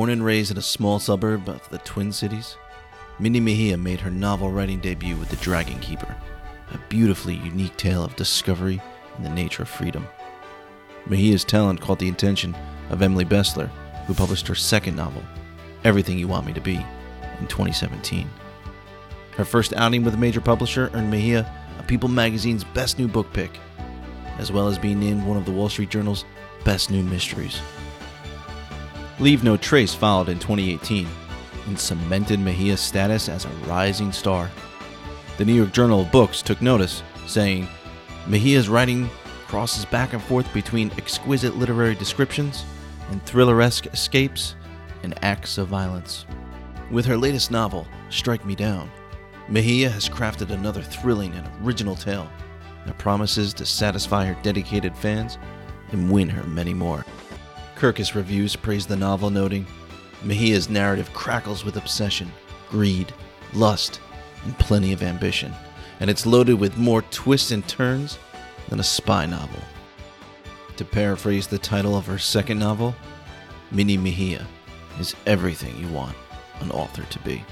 Born and raised in a small suburb of the Twin Cities, Mindy Mejia made her novel writing debut with The Dragon Keeper, a beautifully unique tale of discovery and the nature of freedom. Mejia's talent caught the attention of Emily Bestler, who published her second novel, Everything You Want Me to Be, in 2017. Her first outing with a major publisher earned Mejia a People magazine's Best New Book Pick, as well as being named one of the Wall Street Journal's Best New Mysteries. Leave No Trace followed in 2018 and cemented Mejia's status as a rising star. The New York Journal of Books took notice, saying, Mejia's writing crosses back and forth between exquisite literary descriptions and thriller-esque escapes and acts of violence. With her latest novel, Strike Me Down, Mejia has crafted another thrilling and original tale that promises to satisfy her dedicated fans and win her many more. Kirkus Reviews praised the novel, noting, Mejia's narrative crackles with obsession, greed, lust, and plenty of ambition, and it's loaded with more twists and turns than a spy novel. To paraphrase the title of her second novel, Mindy Mejia is everything you want an author to be.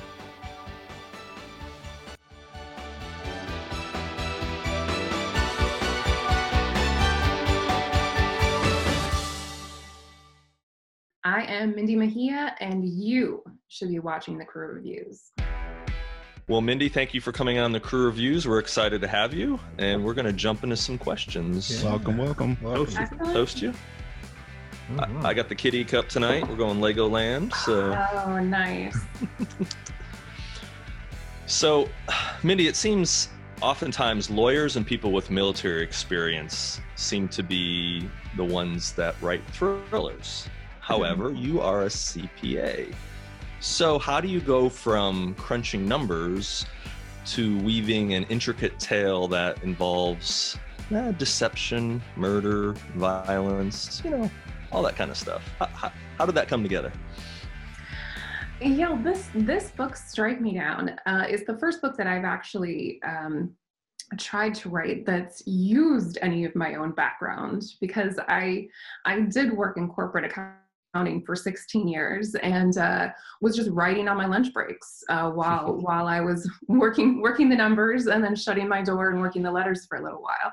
Am Mindy Mejia, and you should be watching the crew reviews. Well, Mindy, thank you for coming on the crew reviews. We're excited to have you, and we're going to jump into some questions. Yeah. Welcome, welcome. Toast, toast you. I, I, got the kitty cup tonight. We're going Legoland. So. Oh, nice. so, Mindy, it seems oftentimes lawyers and people with military experience seem to be the ones that write thrillers. However, you are a CPA. So, how do you go from crunching numbers to weaving an intricate tale that involves eh, deception, murder, violence, you know, all that kind of stuff? How, how, how did that come together? Know, this this book, Strike Me Down, uh, is the first book that I've actually um, tried to write that's used any of my own background because I I did work in corporate accounting accounting for 16 years and uh, was just writing on my lunch breaks uh, while while I was working working the numbers and then shutting my door and working the letters for a little while,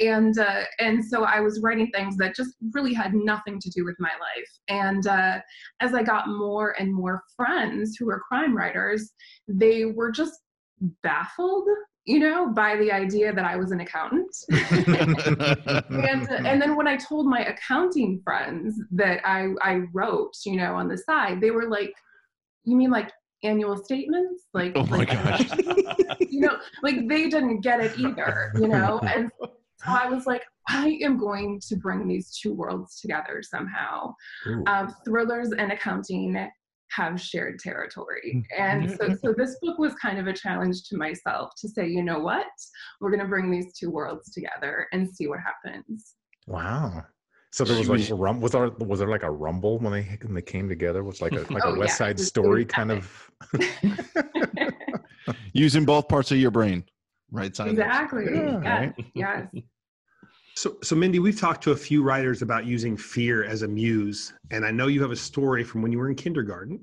and uh, and so I was writing things that just really had nothing to do with my life. And uh, as I got more and more friends who were crime writers, they were just baffled you know, by the idea that I was an accountant. and, and then when I told my accounting friends that I, I wrote, you know, on the side, they were like, you mean like annual statements? Like, oh my like, gosh. you know, like they didn't get it either, you know? And so I was like, I am going to bring these two worlds together somehow. Um, thrillers and accounting have shared territory. Mm. And so, so this book was kind of a challenge to myself to say, you know what, we're going to bring these two worlds together and see what happens. Wow. So there was like a rum. Was there was there like a rumble when they when they came together? Was like a like oh, a West yeah, Side Story kind of using both parts of your brain, right side. Exactly. Yeah, yes. Right? yes. So, so Mindy, we've talked to a few writers about using fear as a muse, and I know you have a story from when you were in kindergarten,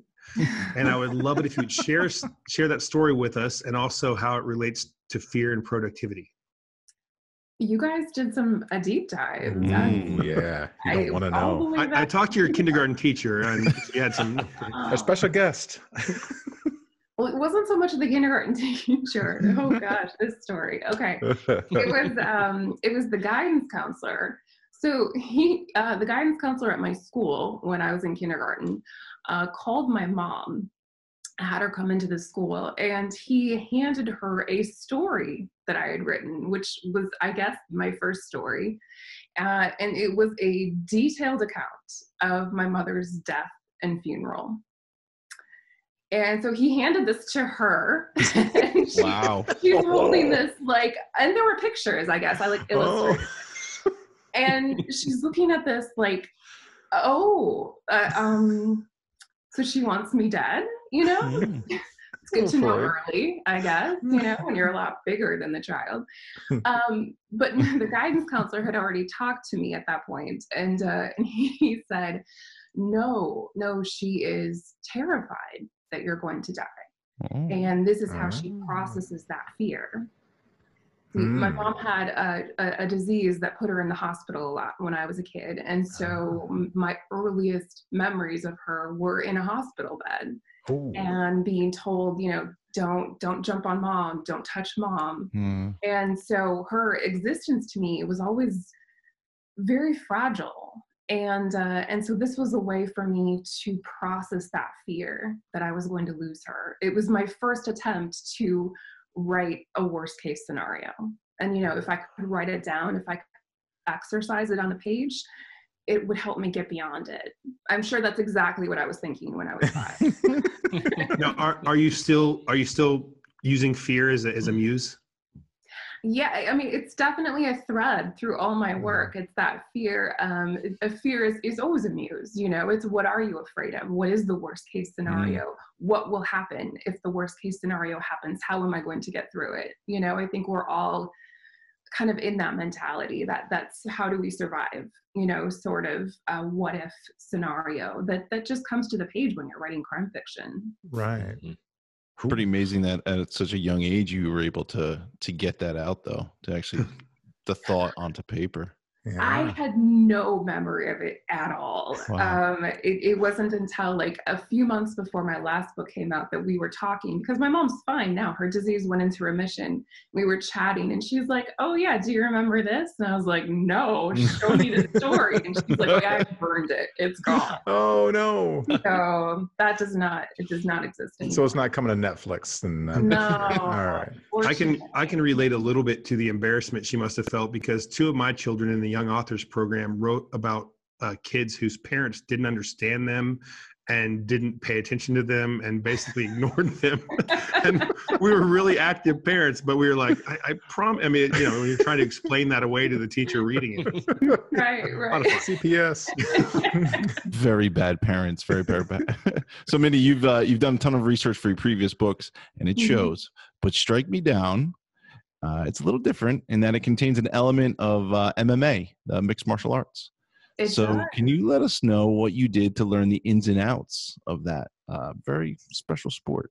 and I would love it if you'd share share that story with us, and also how it relates to fear and productivity. You guys did some a deep dive. Mm, yeah, you don't want to know. I, I, talked to your kindergarten teacher, and you had some a special guest. Well, it wasn't so much of the kindergarten teacher. Oh gosh, this story. Okay, it was um, it was the guidance counselor. So he, uh, the guidance counselor at my school when I was in kindergarten, uh, called my mom, had her come into the school, and he handed her a story that I had written, which was, I guess, my first story, uh, and it was a detailed account of my mother's death and funeral. And so he handed this to her. wow. She's holding this like, and there were pictures, I guess. I like illustrated. Oh. and she's looking at this like, oh, uh, um, so she wants me dead, you know? Mm. it's good to know early, I guess, you know, when you're a lot bigger than the child. Um, but the guidance counselor had already talked to me at that point, and, uh, and he said, no, no, she is terrified that you're going to die. Oh. And this is how she Oh. processes that fear. See, My Mm. mom had a, a, a disease that put her in the hospital a lot when I was a kid. And so m- my earliest memories of her were in a hospital bed Ooh. and being told, you know, don't don't jump on mom, don't touch mom. Hmm. And so her existence to me was always very fragile. And uh, and so this was a way for me to process that fear that I was going to lose her. It was my first attempt to write a worst case scenario. And you know, if I could write it down, if I could exercise it on a page, it would help me get beyond it. I'm sure that's exactly what I was thinking when I was five. Now, are are you still are you still using fear as a as a muse? Yeah, I- I mean, it's definitely a thread through all my work. It's that fear. Um, a fear is, is always a muse, you know, it's what are you afraid of? What is the worst case scenario? What will happen if the worst case scenario happens? How am I going to get through it? You know, I think we're all kind of in that mentality that that's how do we survive you know sort of uh, what if scenario that that just comes to the page when you're writing crime fiction Right. Mhm. Pretty amazing that at such a young age you were able to to get that out though, to actually the thought onto paper. Yeah. I had no memory of it at all. Wow. Um, it, it wasn't until like a few months before my last book came out that we were talking because my mom's fine now. Her disease went into remission. We were chatting and she's like, Oh, yeah, do you remember this? And I was like, No, show me the story. And she's like, yeah, I burned it. It's gone. Oh no. So that does not, it does not exist anymore. So it's not coming to Netflix and uh, No. all right. I can I can relate a little bit to the embarrassment she must have felt because two of my children in the Young Authors Program wrote about uh, kids whose parents didn't understand them and didn't pay attention to them and basically ignored them. and we were really active parents, but we were like, I, I prom. I mean, you know, when you're trying to explain that away to the teacher reading it. Right, right. CPS. Very bad parents, very very bad. so Mindy, you've uh, you've done a ton of research for your previous books, and it Mhm. shows. But Strike Me Down, uh, it's a little different in that it contains an element of uh, MMA, the mixed martial arts. It so, does. can you let us know what you did to learn the ins and outs of that uh, very special sport?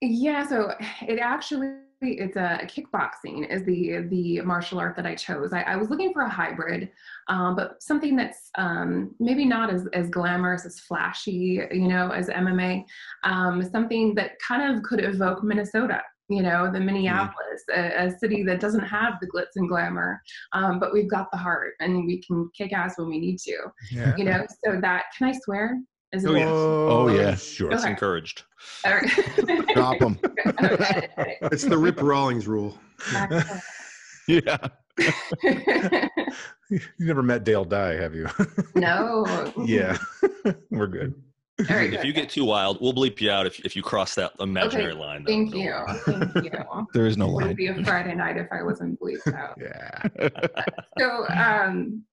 Yeah, so it actually it's a kickboxing is the the martial art that I chose. I, I was looking for a hybrid, um, but something that's um, maybe not as as glamorous as flashy, you know, as MMA. Um, something that kind of could evoke Minnesota. You know, the Minneapolis, a, a city that doesn't have the glitz and glamour, um, but we've got the heart, and we can kick ass when we need to. Yeah. You know, so that can I swear? Is Oh, yes. Oh, yeah. Sure. It's Okay. encouraged. All right. Drop them. Edit, edit. It's the Rip Rawlings rule. Yeah. You never met Dale Dye, have you? no. yeah. We're good. All right. If you get too wild, we'll bleep you out if, if you cross that imaginary line. though. Thank Don't you. Thank you. There is no line. It would be a Friday night if I wasn't bleeped out. Yeah. So, um,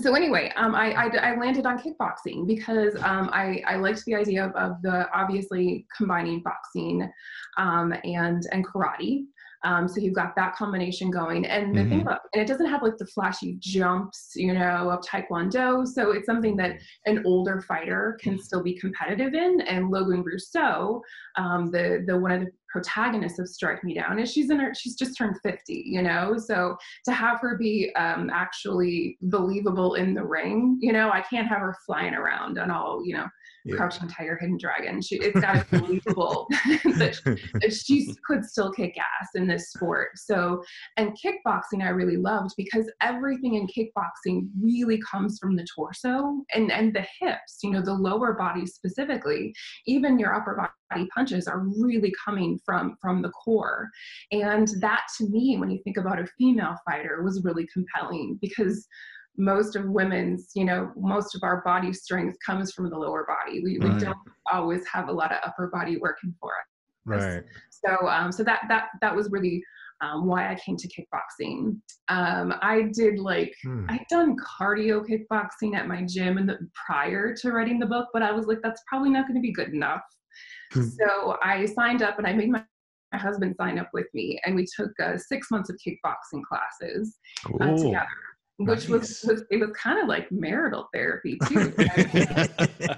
so anyway, um, I, I, I landed on kickboxing because um, I, I liked the idea of, of the obviously combining boxing um, and and karate. Um, so you've got that combination going, and the thing Mhm. about and it doesn't have like the flashy jumps, you know, of Taekwondo. So it's something that an older fighter can still be competitive in. And Logan Rousseau, um, the the one of the protagonists of Strike Me Down, is she's in her she's just turned fifty, you know. So to have her be um, actually believable in the ring, you know, I can't have her flying around and all, you know, Yeah. crouching tiger, hidden dragon. She, it's to believable that she could still kick ass in this sport. So, and kickboxing I really loved because everything in kickboxing really comes from the torso and and the hips. You know, the lower body specifically. Even your upper body punches are really coming from from the core and that to me when you think about a female fighter was really compelling because most of women's you know most of our body strength comes from the lower body we, we don't always have a lot of upper body working for us Right. so um, so that that that was really um, why I came to kickboxing. Um, I did like Hmm. I'd done cardio kickboxing at my gym and the, prior to writing the book, but I was like, that's probably not going to be good enough. Hmm. so I signed up and I made my, my husband sign up with me, and we took uh, six months of kickboxing classes uh, together. Which nice. was, was, it was kind of like marital therapy too.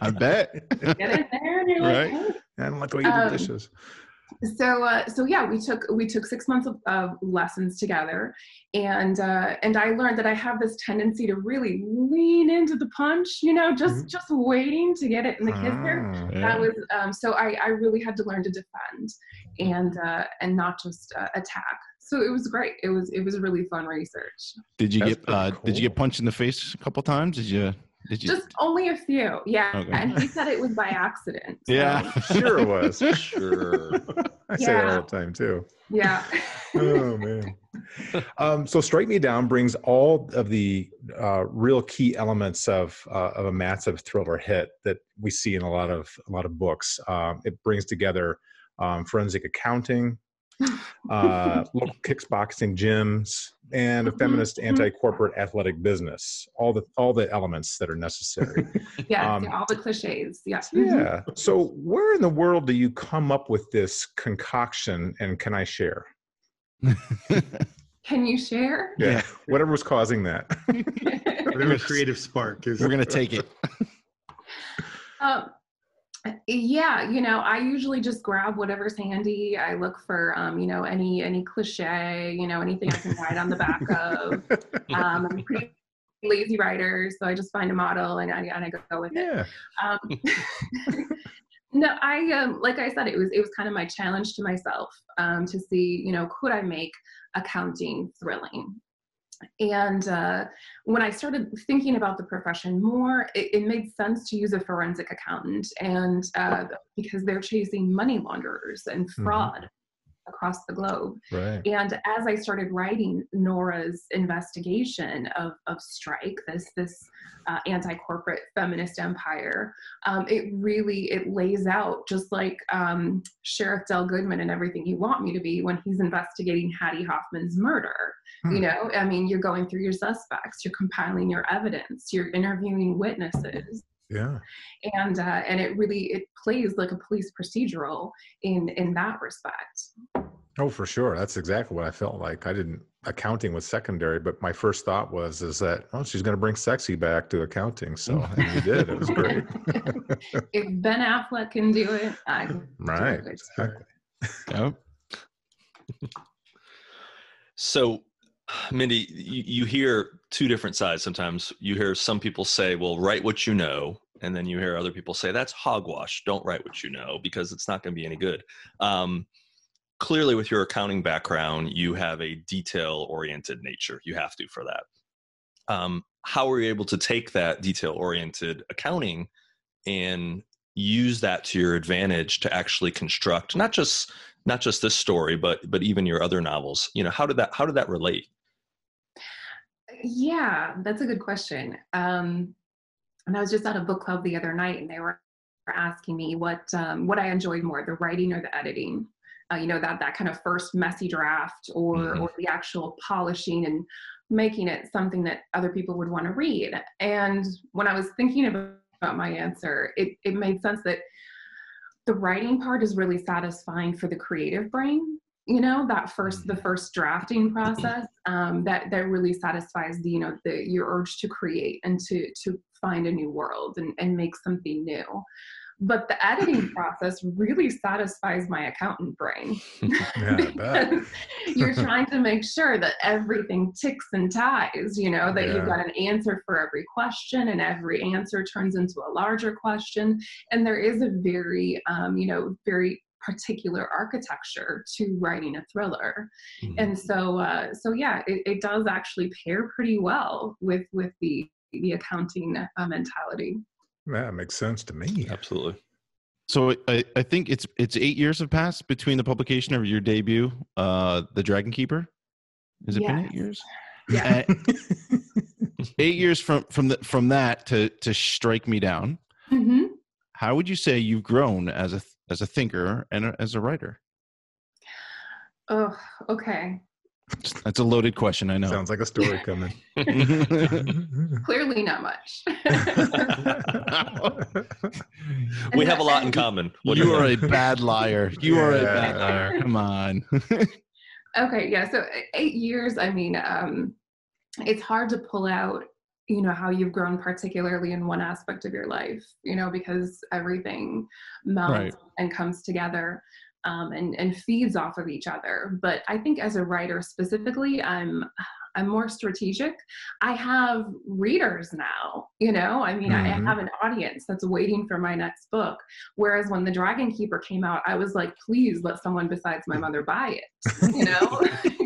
I bet. Get in there and you're right. like, hey. I don't like the way you do um, dishes so uh, so yeah we took we took six months of, of lessons together and uh, and i learned that i have this tendency to really lean into the punch you know just mm-hmm. just waiting to get it in the kisser ah, yeah. that was um, so i i really had to learn to defend and uh, and not just uh, attack so it was great it was it was really fun research did you That's get uh, cool. did you get punched in the face a couple times did you did you? Just only a few. Yeah. Okay. And he said it was by accident. So. Yeah. sure it was. Sure. I say yeah. that all the time too. Yeah. oh man. Um, so Strike Me Down brings all of the uh, real key elements of uh, of a massive thriller hit that we see in a lot of a lot of books. Um, it brings together um, forensic accounting, uh, local kickboxing gyms, and a mm-hmm, feminist mm-hmm. anti-corporate athletic business. All the all the elements that are necessary. yeah, um, all the cliches. Yeah. Yeah. So where in the world do you come up with this concoction and can I share? can you share? Yeah. Whatever was causing that. Whatever creative spark is. We're gonna take it. Um, yeah you know i usually just grab whatever's handy. I look for um, you know any any cliche you know anything i can write on the back of. Um, i'm pretty lazy writer so i just find a model and i, and I go with yeah. it um, no i um, like i said it was it was kind of my challenge to myself um, to see you know could i make accounting thrilling and uh, when I started thinking about the profession more, it, it made sense to use a forensic accountant, and uh, because they're chasing money launderers and mm-hmm. fraud. Mm-hmm across the globe. Right. And as I started writing Nora's investigation of, of Strike, this this uh, anti-corporate feminist empire, um, it really it lays out just like um, Sheriff Del Goodman and everything you want me to be when he's investigating Hattie Hoffman's murder. Hmm. You know, I mean, you're going through your suspects, you're compiling your evidence, you're interviewing witnesses yeah. And uh, and it really it plays like a police procedural in in that respect. Oh for sure. That's exactly what i felt like. I didn't accounting was secondary but my first thought was is that oh she's going to bring sexy back to accounting. So and you did. It was great. If ben affleck can do it i can right. Exactly. Yep. So Mindy, you, you hear two different sides sometimes. You hear some people say, well, write what you know. And then you hear other people say, that's hogwash. Don't write what you know because it's not going to be any good. Um, clearly, with your accounting background, you have a detail oriented nature. You have to for that. Um, how are you able to take that detail oriented accounting and use that to your advantage to actually construct not just not just this story but but even your other novels you know how did that how did that relate yeah, that's a good question. Um, and I was just at a book club the other night, and they were asking me what um, what I enjoyed more, the writing or the editing. Uh, you know that that kind of first messy draft, or mm-hmm. or the actual polishing and making it something that other people would want to read. And when I was thinking about my answer, it it made sense that the writing part is really satisfying for the creative brain you know that first the mm-hmm. first drafting process um, that that really satisfies the you know the your urge to create and to to find a new world and, and make something new but the editing process really satisfies my accountant brain yeah, you're trying to make sure that everything ticks and ties you know that yeah. you've got an answer for every question and every answer turns into a larger question and there is a very um, you know very particular architecture to writing a thriller. Mm-hmm. and so uh, so yeah it, it, does actually pair pretty well with with the the accounting uh, mentality. Yeah makes sense to me. Absolutely. So I, I think it's it's eight years have passed between the publication of your debut uh the dragon keeper? Has it yes. been eight years? Yeah. Eight years from from the from that to to strike me down. Mm-hmm. how would you say you've grown as a as a thinker and a, as a writer? Oh, okay. That's a loaded question, I know. Sounds like a story coming. Clearly, not much. we have a lot in common. What you are a bad liar. You yeah. are a bad liar. Come on. okay, yeah. So eight years. I mean, um, it's hard to pull out you know how you've grown particularly in one aspect of your life you know because everything melds Right. and comes together um, and and feeds off of each other. But i think as a writer specifically i'm i'm more strategic. I have readers now you know? I mean I, I have an audience that's waiting for my next book. Whereas when the dragon keeper came out i was like please let someone besides my mother buy it you know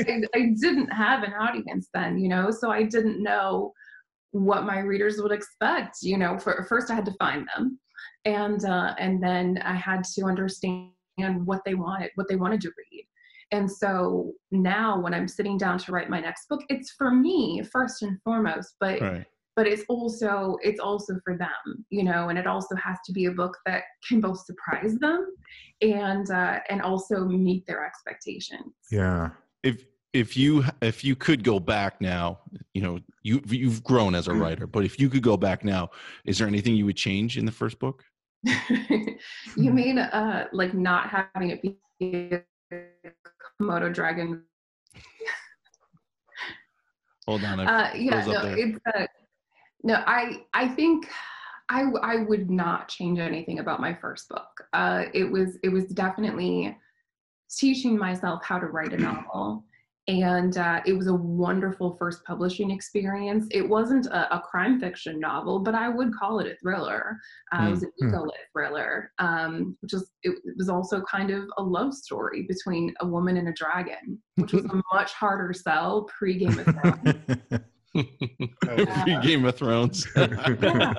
I, I didn't have an audience then, you know, so I didn't know what my readers would expect. You know, for first I had to find them, and uh, and then I had to understand what they wanted, what they wanted to read. And so now, when I'm sitting down to write my next book, it's for me first and foremost, but Right. but it's also it's also for them you know and it also has to be a book that can both surprise them and uh, and also meet their expectations Yeah. If if you if you could go back now, you know, you you've grown as a writer, but if you could go back now, is there anything you would change in the first book? you mean uh like not having it be a komodo dragon Hold on. Uh yeah no it's uh, no i i think i i would not change anything about my first book uh it was it was definitely teaching myself how to write a novel and uh, it was a wonderful first publishing experience it wasn't a, a crime fiction novel but i would call it a thriller uh, it was an Hmm. eco-lit thriller um, which is it, it was also kind of a love story between a woman and a dragon which was a much harder sell pre-game of thrones Free Game of Thrones. Yeah.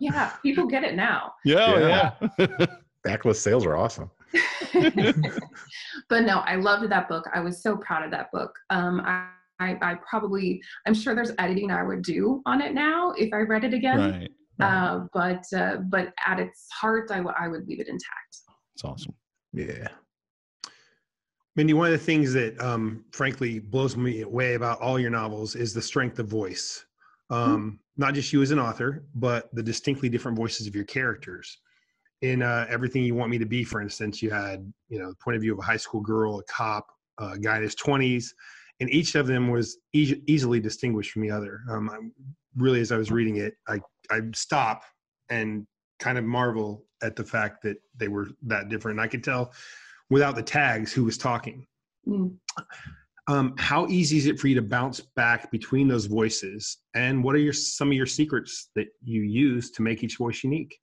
yeah people get it now yeah, yeah. Backlist sales are awesome. but no, I loved that book. I was so proud of that book. Um, I, I, I probably, I'm sure there's editing I would do on it now if I read it again. right. Uh, but uh, but at its heart, I, w- I would leave it intact. It's awesome. Yeah. Mindy, one of the things that um, frankly blows me away about all your novels is the strength of voice. Um, Not just you as an author, but the distinctly different voices of your characters. In uh, Everything You Want Me to Be, for instance, you had you know the point of view of a high school girl, a cop, a guy in his twenties, and each of them was e- easily distinguished from the other. Um, I, really, as I was reading it, I I stop and kind of marvel at the fact that they were that different. I could tell without the tags who was talking. Mm. Um, how easy is it for you to bounce back between those voices? And what are your some of your secrets that you use to make each voice unique?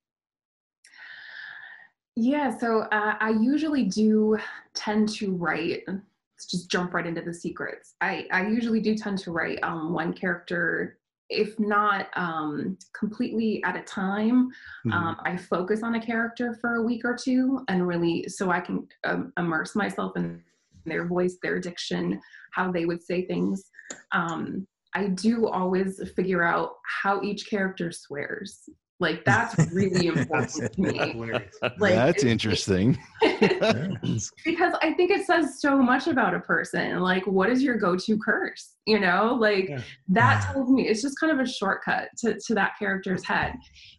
Yeah, so uh, I usually do tend to write. Let's just jump right into the secrets. I, I usually do tend to write um, one character, if not um, completely at a time. Mhm. Um, I focus on a character for a week or two, and really, so I can um, immerse myself in their voice, their diction, how they would say things. Um, I do always figure out how each character swears. Like that's really important to me. Hilarious. Like, That's interesting. because I think it says so much about a person. Like, what is your go-to curse? You know, like Yeah. that tells me it's just kind of a shortcut to, to that character's head.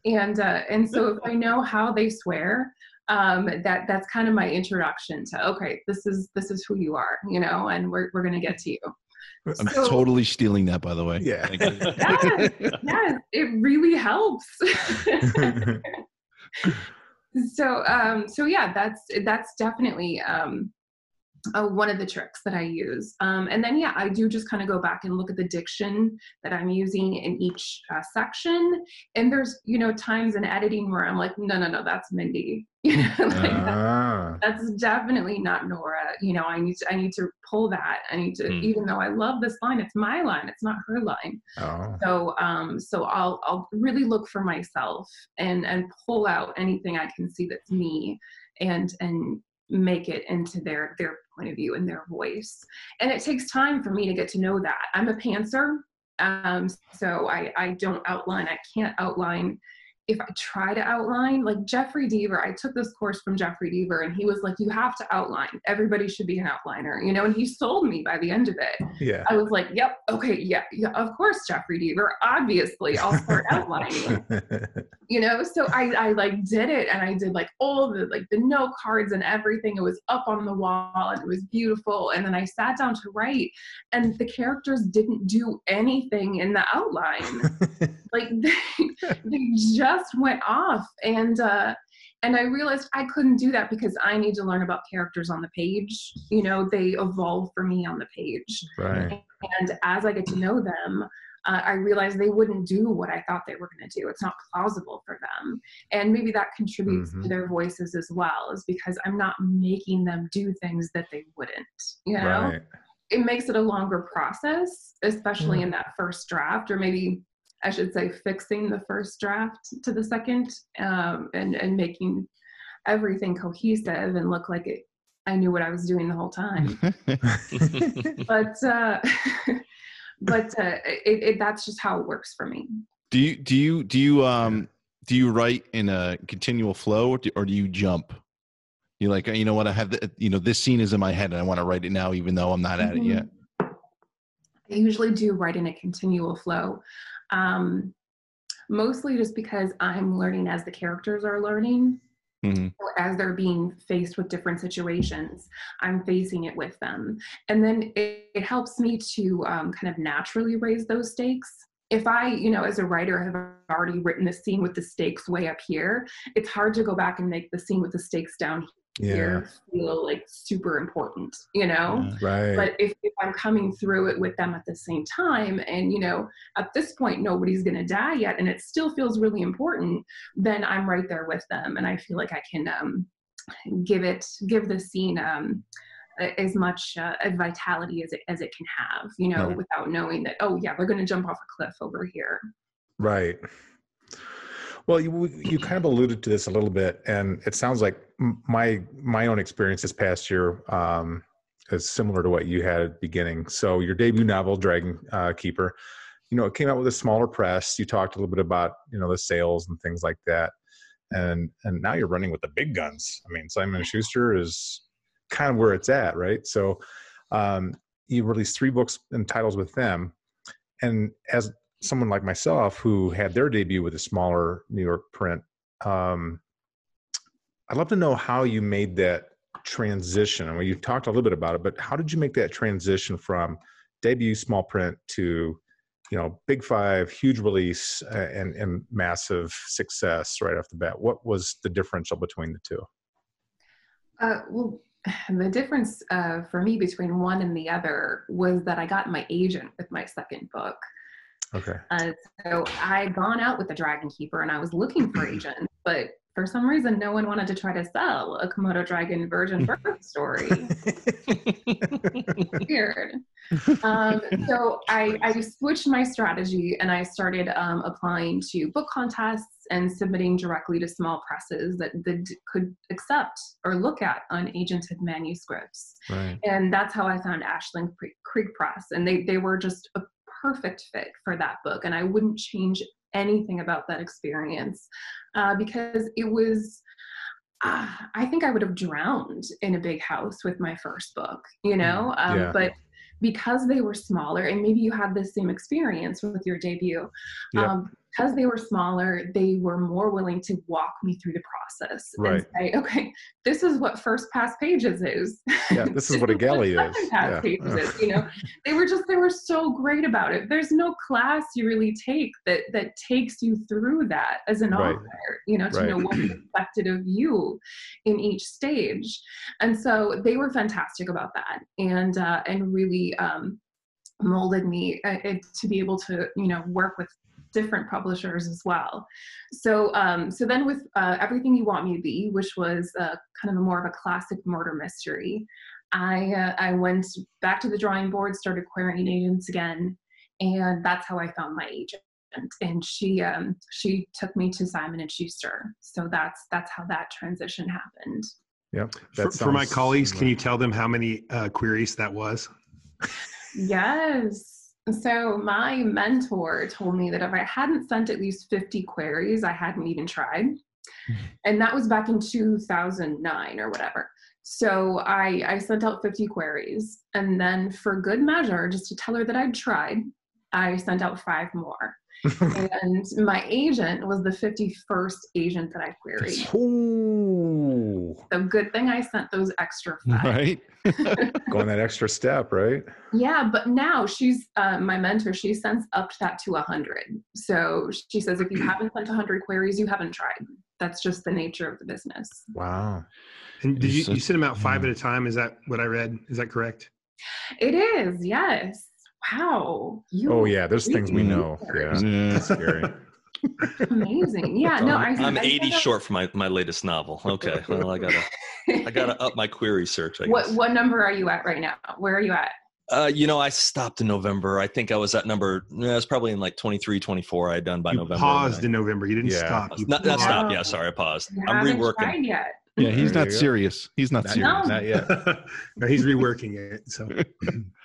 And uh, and so if I know how they swear, um, that that's kind of my introduction to okay, this is this is who you are, you know, and we're we're gonna get to you. I'm So- totally stealing that, by the way. Yeah. Thank. Yes, yes, it really helps. so um so yeah that's that's definitely um uh, one of the tricks that i use um and then yeah i do just kind of go back and look at the diction that i'm using in each uh, section and there's you know times in editing where i'm like no no no that's mindy you know like that- ah. that's definitely not Nora. You know, I need to I need to pull that. I need to, Hmm. even though I love this line, it's my line, it's not her line. Oh. So um so I'll I'll really look for myself and and pull out anything I can see that's me and and make it into their their point of view and their voice. And it takes time for me to get to know that. I'm a pantser. Um so I I don't outline, I can't outline if I try to outline, like Jeffrey Deaver, I took this course from Jeffrey Deaver and he was like, you have to outline. Everybody should be an outliner, you know, and he sold me by the end of it. Yeah. I was like, yep, okay, yeah, yeah, of course, Jeffrey Deaver, obviously I'll start outlining, you know? So I, I like did it and I did like all the, like the note cards and everything. It was up on the wall and it was beautiful. And then I sat down to write and the characters didn't do anything in the outline. like they, they just went off. And uh and i realized i couldn't do that because i need to learn about characters on the page. You know they evolve for me on the page. Right. and as i get to know them uh, i realized they wouldn't do what i thought they were going to do. It's not plausible for them. And maybe that contributes Mhm. to their voices as well is because i'm not making them do things that they wouldn't you know? Right. it makes it a longer process, especially in that first draft, or maybe I should say fixing the first draft to the second, um, and and making everything cohesive and look like it. I knew what I was doing the whole time, but uh, but uh, it, it, that's just how it works for me. do you do you do you um do you write in a continual flow or do, or do you jump? You're like, you know what? I have the, you know this scene is in my head and I want to write it now, even though I'm not at it yet. I usually do write in a continual flow. Um, mostly just because I'm learning as the characters are learning. hmm or as they're being faced with different situations i'm facing it with them. And then it, it helps me to um, kind of naturally raise those stakes. If i you know as a writer have already written the scene with the stakes way up here it's hard to go back and make the scene with the stakes down Yeah. here feel like super important you know Yeah. Right. but if, if i'm coming through it with them at the same time and you know at this point nobody's going to die yet and it still feels really important then i'm right there with them and i feel like i can um, give it give the scene um, as much uh, vitality as it as it can have you know Right. without knowing that oh yeah we're going to jump off a cliff over here Right. Well, you you kind of alluded to this a little bit, and it sounds like my my own experience this past year um, is similar to what you had at the beginning. So your debut novel, Dragon uh, Keeper, you know, it came out with a smaller press. You talked a little bit about you know the sales and things like that, and and now you're running with the big guns. I mean, Simon and Schuster is kind of where it's at, right? So um, you released three books and titles with them, and as someone like myself who had their debut with a smaller New York print, um, I'd love to know how you made that transition. I mean, you've talked a little bit about it, but how did you make that transition from debut small print to, you know, big five, huge release, and and massive success right off the bat? What was the differential between the two? Uh, well, the difference uh, for me between one and the other was that I got my agent with my second book. Okay. Uh, so I had gone out with the Dragon Keeper and I was looking for agents, but for some reason, no one wanted to try to sell a Komodo Dragon Virgin Birth story. Weird. Um, so I, I switched my strategy and I started um, applying to book contests and submitting directly to small presses that, that could accept or look at unagented manuscripts. right. And that's how I found Ashland Creek- Creek Press. And they, they were just a perfect fit for that book. And I wouldn't change anything about that experience uh, because it was. Uh, I think I would have drowned in a big house with my first book, you know. Um, Yeah. But because they were smaller, and maybe you had the same experience with your debut, Yep. um, because they were smaller, they were more willing to walk me through the process Right. and say, "Okay, this is what first pass pages is. Yeah, this is what a galley is. pass Yeah. pages is." You know, they were just they were so great about it. There's no class you really take that that takes you through that as an Right. author. You know, to Right. know what's expected of you in each stage, and so they were fantastic about that, and uh, and really um, molded me uh, to be able to you know work with different publishers as well. So, um, so then with uh, Everything You Want Me to Be, which was uh, kind of a more of a classic murder mystery, I uh, I went back to the drawing board, started querying agents again, and that's how I found my agent. And she um, she took me to Simon and Schuster. So that's that's how that transition happened. Yep. For, for my sounds colleagues, can you tell them how many uh, queries that was? Yes. So my mentor told me that if I hadn't sent at least 50 queries, I hadn't even tried. And that was back in 2009 or whatever. So I, I sent out 50 queries. And then, for good measure, just to tell her that I'd tried, I sent out five more. And my agent was the 51st agent that I queried. Ooh, So good thing I sent those extra five. Right? going that extra step, right? Yeah, but now she's uh, my mentor. She sends up that to 100. So she says if you haven't sent 100 queries, you haven't tried. That's just the nature of the business. Wow. And did you, So- you send them out five yeah. at a time? Is that what I read? Is that correct? It is, yes. Wow. You Oh yeah, there's things we know. Yeah, Yeah. scary. amazing. Yeah, no, I I'm I 80 sent out- short for my, my latest novel. Okay, well I gotta I gotta up my query search. I guess. what what number are you at right now? Where are you at? Uh, you know, I stopped in November. I think I was at number. Yeah, it was probably in like 23, 24. I had done by you November. paused in November. You didn't Yeah. stop. You Not, not stop. Yeah, sorry, I paused. You I'm reworking. tried yet. Yeah, he's There not serious. He's not Not, serious. No. not yet. no, he's reworking it. So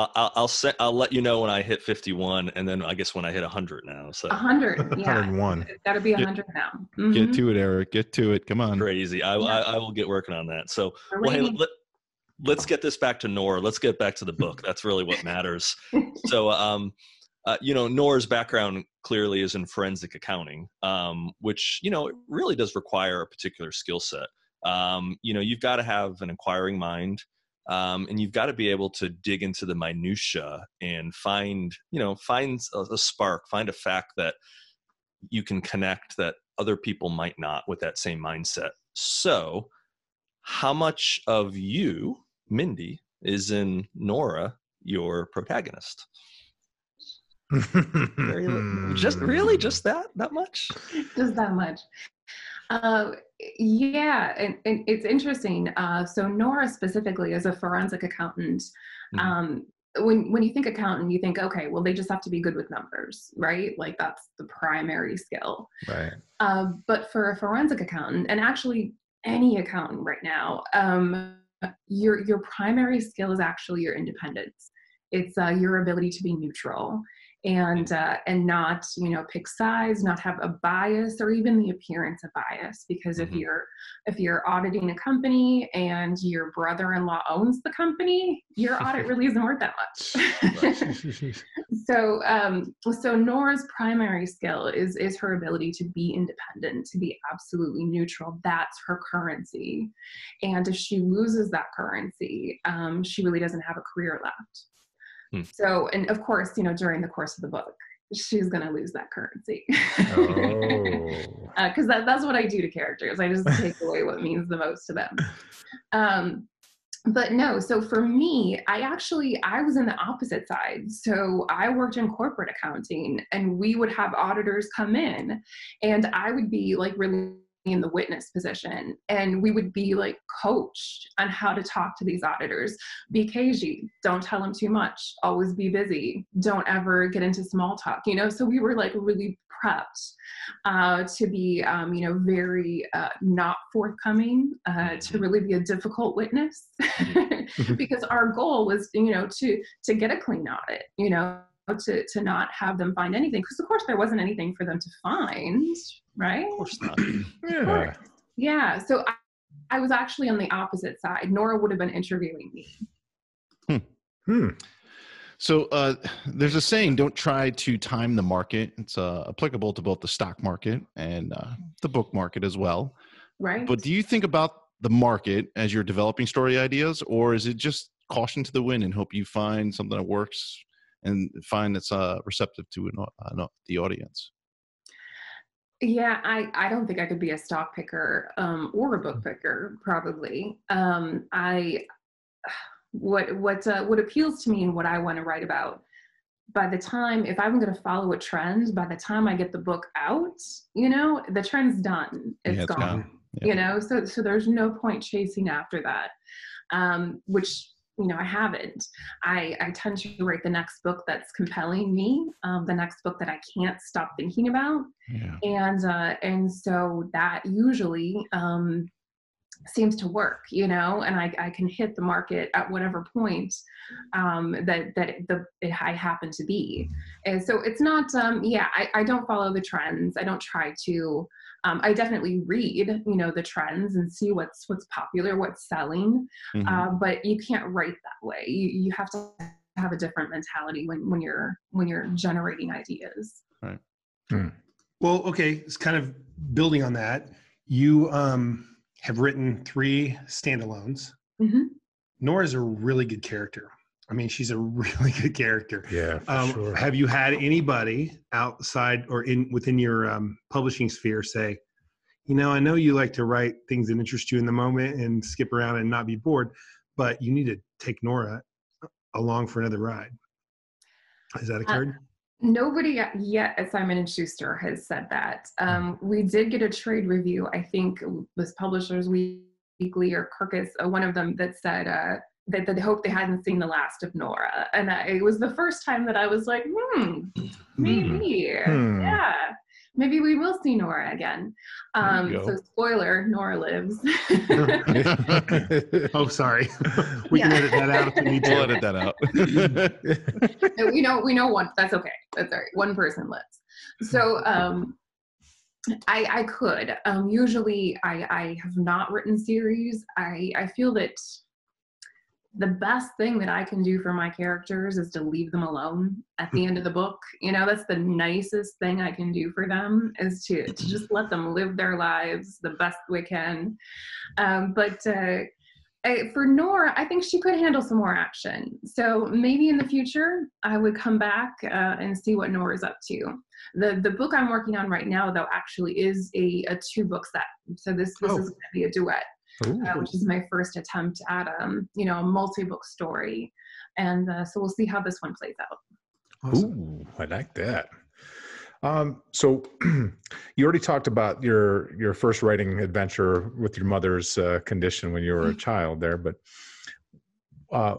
I'll I'll I'll, set, I'll let you know when I hit 51, and then I guess when I hit 100 now. So 100. Yeah. 101. It's got to be Get- 100 now. Get Mhm. to it, Eric. Get to it. Come on. crazy. I, Yeah. I I will get working on that. So well, hey, let, let's get this back to Nora. Let's get back to the book. That's really what matters. so, um, uh, you know, Nora's background clearly is in forensic accounting, um, which you know really does require a particular skill set. Um, you know, you've got to have an inquiring mind, um, and you've got to be able to dig into the minutia and find, you know, find a, a spark, find a fact that you can connect that other people might not with that same mindset. So, how much of you, Mindy, is in Nora, your protagonist? Very just really just that that much? just that much. Uh, yeah, and, and it's interesting. Uh, so Nora specifically is a forensic accountant. Mhm. Um, when when you think accountant, you think, okay, well, they just have to be good with numbers, right? Like that's the primary skill. right. Uh, but for a forensic accountant, and actually any accountant right now, um, your your primary skill is actually your independence. It's uh, your ability to be neutral and uh, and not you know pick sides, not have a bias or even the appearance of bias. Because if Mhm. you're if you're auditing a company and your brother-in-law owns the company, your audit really isn't worth that much. so um so nora's primary skill is is her ability to be independent to be absolutely neutral that's her currency and if she loses that currency um she really doesn't have a career left Hmm. so and of course you know during the course of the book she's going to lose that currency oh. because that, that's what I do to characters. I just take away what means the most to them. Um, but no, so for me, I actually I was in the opposite side. So I worked in corporate accounting, and we would have auditors come in, and I would be like really in the witness position and we would be like coached on how to talk to these auditors. Be cagey. Don't tell them too much. Always be busy. Don't ever get into small talk you know? So we were like really prepped uh, to be um, you know very uh, not forthcoming uh, to really be a difficult witness. Because our goal was you know to to get a clean audit you know to to not have them find anything because of course there wasn't anything for them to find right Of course not. Yeah. yeah so I, I was actually on the opposite side nora would have been interviewing me Hmm. So uh, there's a saying: "Don't try to time the market." It's uh, applicable to both the stock market and uh, the book market as well. right But do you think about the market as you're developing story ideas, or is it just caution to the wind and hope you find something that works and find that's uh, receptive to an, uh, the audience? Yeah, I, I don't think I could be a stock picker um, or a book picker. Probably, um, I what what uh, what appeals to me and what I want to write about. By the time, if I'm going to follow a trend, by the time I get the book out, you know, the trend's done. It's Yeah, it's gone. gone. Yeah. You know, so so there's no point chasing after that. Um, which you know I haven't. I I tend to write the next book that's compelling me. Um, the next book that I can't stop thinking about Yeah. and uh, and so that usually um, seems to work you know and i, I can hit the market at whatever point um, that that the it, i happen to be and so it's not um, yeah I, I don't follow the trends i don't try to um, i definitely read you know the trends and see what's what's popular what's selling Mhm. uh, but you can't write that way you, you have to have a different mentality when, when you're when you're generating ideas Right. Well, okay, it's kind of building on that. You um, have written three standalones. Mhm. Nora's a really good character. I mean, she's a really good character. Yeah, for Um, sure. Have you had anybody outside or in within your um, publishing sphere say, you know, I know you like to write things that interest you in the moment and skip around and not be bored, but you need to take Nora along for another ride. Has that occurred? Nobody yet- yet at Simon and Schuster has said that. Um, we did get a trade review. I think it was Publishers Weekly or Kirkus, uh, one of them that said uh, that they hoped they hadn't seen the last of Nora, and I, it was the first time that I was like, hmm, maybe, Hmm. yeah, maybe we will see Nora again. Um, so spoiler, Nora lives. oh, sorry. we can edit that out we need we'll to. edit that out. And we know we know one that's okay that's all right one person lives so um i i could um usually i i have not written series i i feel that the best thing that i can do for my characters is to leave them alone at the end of the book you know that's the nicest thing i can do for them is to to just let them live their lives the best we can um but uh I, for Nora, I think she could handle some more action. So maybe in the future, I would come back uh, and see what Nora's up to. The the book I'm working on right now, though, actually is a, a two book set. So this this Oh. is going to be a duet. Uh, which is my first attempt at um you know a multi book story, and uh, so we'll see how this one plays out. Awesome. Ooh, I like that. Um, so you already talked about your your first writing adventure with your mother's uh, condition when you were a child there, but uh,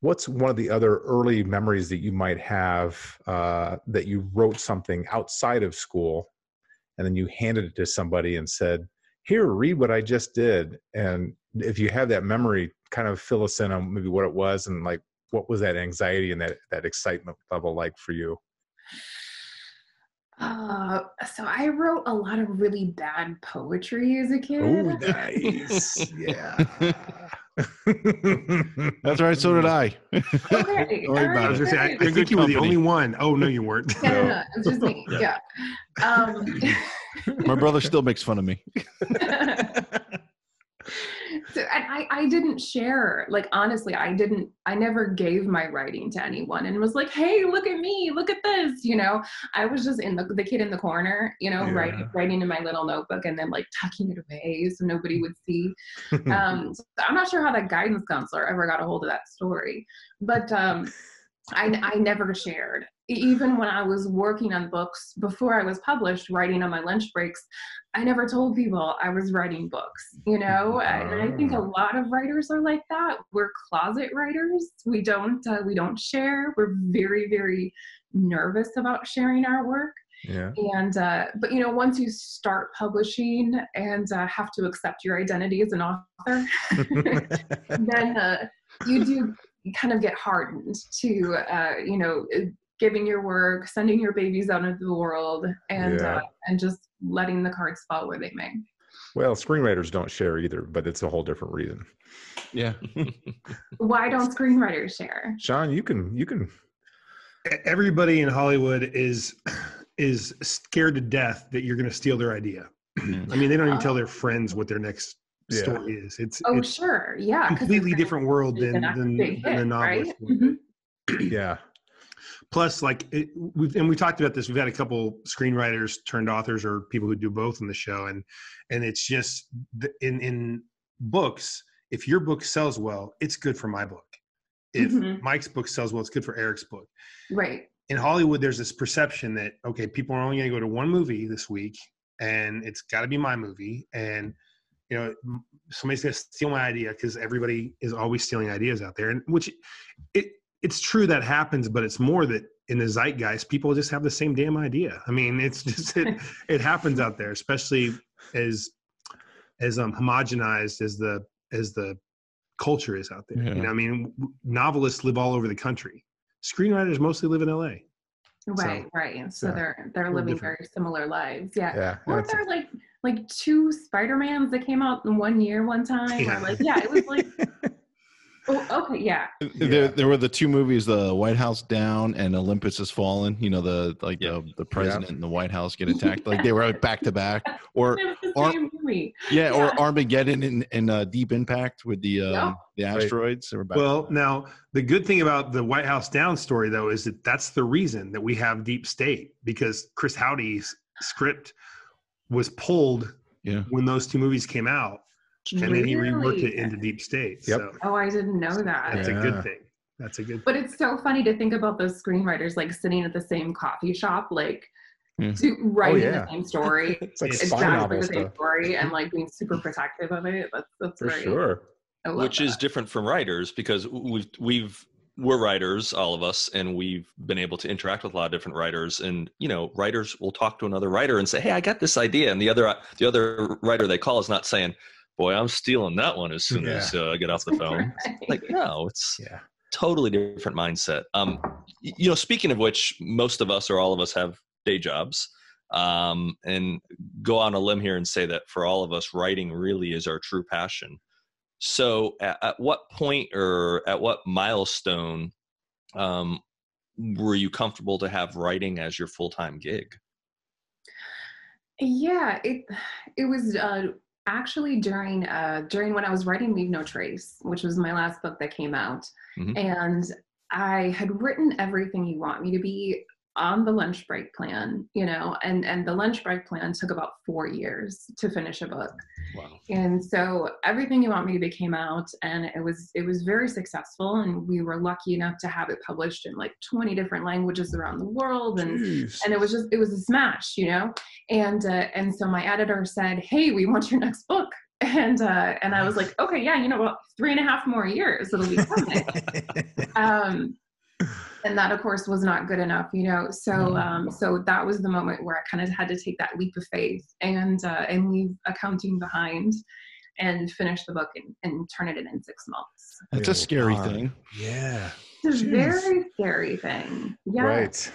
what's one of the other early memories that you might have uh, that you wrote something outside of school and then you handed it to somebody and said, "Here, read what I just did." And if you have that memory, kind of fill us in on maybe what it was and like what was that anxiety and that that excitement level like for you? Uh, so I wrote a lot of really bad poetry as a kid. Oh, nice. yeah. That's right. So did I. Okay, Don't worry all about I was gonna say, I. I think good you were the only one. Oh no, you weren't. Yeah, no, no, it's just me. Yeah. Um, My brother still makes fun of me. So and I, I didn't share like honestly i didn't i never gave my writing to anyone and was like hey look at me look at this you know i was just in the, the kid in the corner you know Yeah. writing writing in my little notebook and then like tucking it away so nobody would see um so i'm not sure how that guidance counselor ever got a hold of that story but um I, I never shared even when i was working on books before i was published writing on my lunch breaks i never told people i was writing books you know? And i think a Ah. lot of writers are like that. We're closet writers. We don't uh, we don't share. We're very very nervous about sharing our work. Yeah. and uh, but you know once you start publishing and uh, have to accept your identity as an author then uh, you do kind of get hardened to uh, you know giving your work sending your babies out into the world and Yeah. uh, and just letting the cards fall where they may well, screenwriters don't share either, but it's a whole different reason. Yeah. why don't screenwriters share Sean, you can you can Everybody in Hollywood is is scared to death that you're going to steal their idea. I mean, they don't even tell their friends what their next Yeah. story is. It's oh it's sure yeah, completely different world be than than, big than the hit, novelist. right? would. Mhm. yeah. Plus, like it, we've and we talked about this. We've had a couple screenwriters turned authors or people who do both in the show, and and it's just the, in in books. If your book sells well, it's good for my book. If Mhm. Mike's book sells well, it's good for Eric's book. right in Hollywood, there's this perception that okay, people are only going to go to one movie this week, and it's got to be my movie, and you know somebody's going to steal my idea because everybody is always stealing ideas out there, and which it it's true that happens, but it's more that in the zeitgeist, people just have the same damn idea. I mean, it's just it, it happens out there, especially as as um homogenized as the as the culture is out there. Yeah. You know, I mean, novelists live all over the country. Screenwriters mostly live in LA. Right, right. So yeah, they're they're living different. very similar lives. Yeah. Yeah. Weren't that's- there like like two Spider Mans that came out in one year one time? Yeah. Or like yeah, it was like oh okay yeah There, there were the two movies, the White House Down and Olympus Has Fallen. You know, the like Yeah. the, the president and the White House get attacked. Like they were back to back, or it the or- same movie. yeah, or Yeah. Armageddon and, and uh, Deep Impact with the um, Yeah. the asteroids. They were back Well, back. now the good thing about the White House Down story, though, is that that's the reason that we have Deep State because Chris Howdy's script was pulled Yeah. when those two movies came out, and then he reworked it into Deep State. Yep. So Oh, I didn't know that. that's a good thing. That's a good. But it's so funny to think about those screenwriters like sitting at the same coffee shop, like hmm. oh, Yeah. to writing yeah. the same story, It's like It's spy exactly novel the same story, and like being super protective of it. That's that's For very sure. Which is different from writers because we've we've we're writers all of us and we've been able to interact with a lot of different writers and you know writers will talk to another writer and say hey i got this idea and the other the other writer they call is not saying boy i'm stealing that one as soon as uh, i get off the phone. like no it's Yeah. totally different mindset. Um you know speaking of which most of us or all of us have day jobs. Um and go on a limb here and say that for all of us writing really is our true passion. So at, at what point or at what milestone um were you comfortable to have writing as your full-time gig? Yeah, it it was uh, actually during uh, during when I was writing Leave No Trace, which was my last book that came out, Mhm. and I had written everything you want me to be on the lunch break plan, you know, and and the lunch break plan took about four years to finish a book. wow. And so everything you want me to be came out and it was it was very successful and we were lucky enough to have it published in like 20 different languages around the world and Jeez. and it was just it was a smash you know? And uh, and so my editor said hey we want your next book. And uh and i was like okay yeah you know what? Three and a half more years it'll be coming um and that of course was not good enough you know so um so that was the moment where i kind of had to take that leap of faith and uh and leave accounting behind and finish the book and, and turn it in in six months That's a scary hard. thing. Yeah. it's a Jeez. very scary thing yeah Right.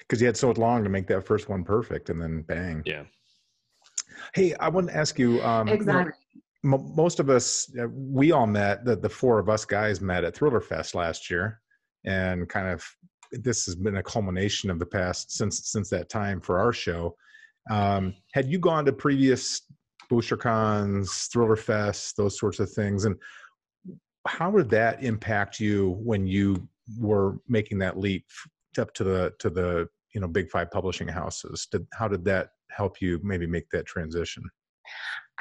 Because you had so long to make that first one perfect, and then bang. Yeah. Hey, I want to ask you. Um, you know, exactly most of us, uh, we all met. The, the four of us guys met at Thriller Fest last year, and kind of this has been a culmination of the past since since that time for our show. Um, had you gone to previous BoucherCons, Thriller Fest, those sorts of things, and how did that impact you when you were making that leap up to the to the you know big five publishing houses? Did how did that help you maybe make that transition?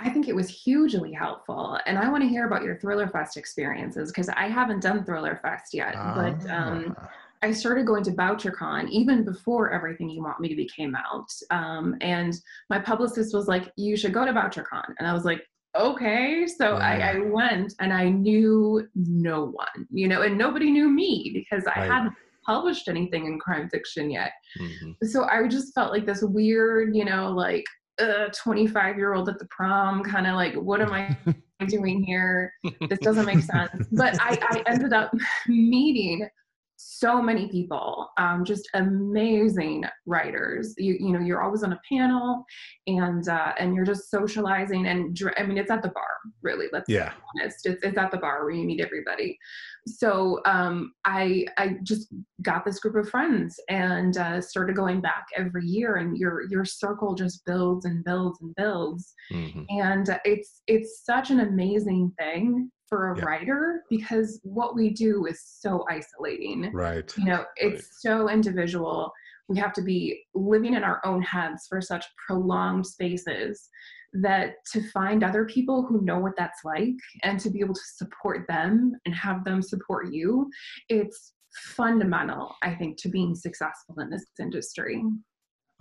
I think it was hugely helpful. And I want to hear about your Thriller Fest experiences because I haven't done Thriller Fest yet. But um, Ah. I started going to BoucherCon even before Everything You Want Me to Be came out. Um, and my publicist was like, You should go to BoucherCon. And I was like, Okay. So I, I went and I knew no one, you know, and nobody knew me because I Right. hadn't published anything in crime fiction yet Mhm. so I just felt like this weird, you know, like uh 25 year old at the prom, kind of like, what am I doing here? This doesn't make sense. But I, I ended up meeting so many people, um, just amazing writers. You you know, you're always on a panel, and uh, and you're just socializing. And dr- I mean, it's at the bar, really. Let's yeah. honest. It's, it's at the bar where you meet everybody. So um, I I just got this group of friends and uh, started going back every year, and your your circle just builds and builds and builds. Mhm. And it's it's such an amazing thing for a Yeah. writer because what we do is so isolating Right. you know it's so individual we have to be living in our own heads for such prolonged spaces that to find other people who know what that's like and to be able to support them and have them support you it's fundamental i think to being successful in this industry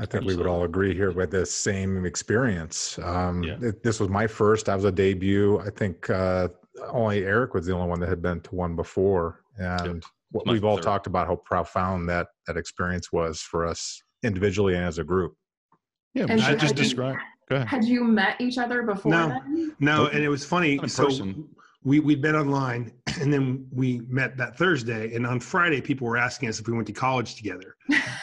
I think we would all agree here with the same experience. Um, Yeah. it- this was my first. I was a debut. I think uh, only Eric was the only one that had been to one before, and what we've all third. talked about how profound that that experience was for us individually and as a group. Yeah, And I just think- describe. Go ahead. Had you met each other before No. then? No, and it was funny. So person. we we'd met online, and then we met that Thursday. And on Friday, people were asking us if we went to college together.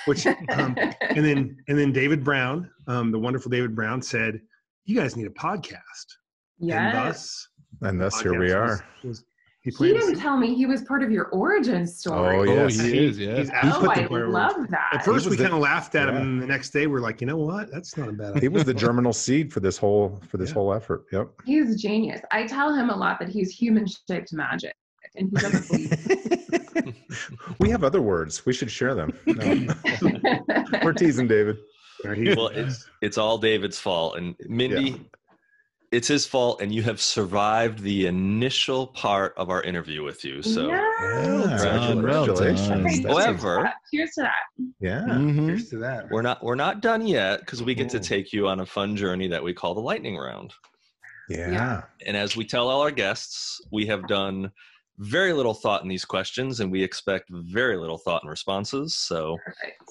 Which, um, and then and then David Brown, um, the wonderful David Brown, said, "You guys need a podcast." And yes. thus, And thus here we are. was- was- he He didn't tell me he was part of your origin story. Oh, Oh, yes. he is. Yeah. he's Oh, absolutely I part of it. love that. At first, we kind of laughed at him, and the next day, we're like, you know what? That's not a bad idea. He was the germinal seed for this whole for this Yeah. whole effort. Yep. He's a genius. I tell him a lot that he's human shaped magic, and he doesn't believe. we have other words. We should share them. No. We're teasing David. Well, it's it's all David's fault, and Mindy, it's his fault, and you have survived the initial part of our interview with you. So, Yeah. done, well Congratulations. Okay, However- cheers to that. Cheers to that. Yeah. Mhm. Here's to that. we're not we're not done yet because we get to take you on a fun journey that we call the lightning round. Yeah. Yeah. And as we tell all our guests, we have done very little thought in these questions, and we expect very little thought in responses. So, Perfect.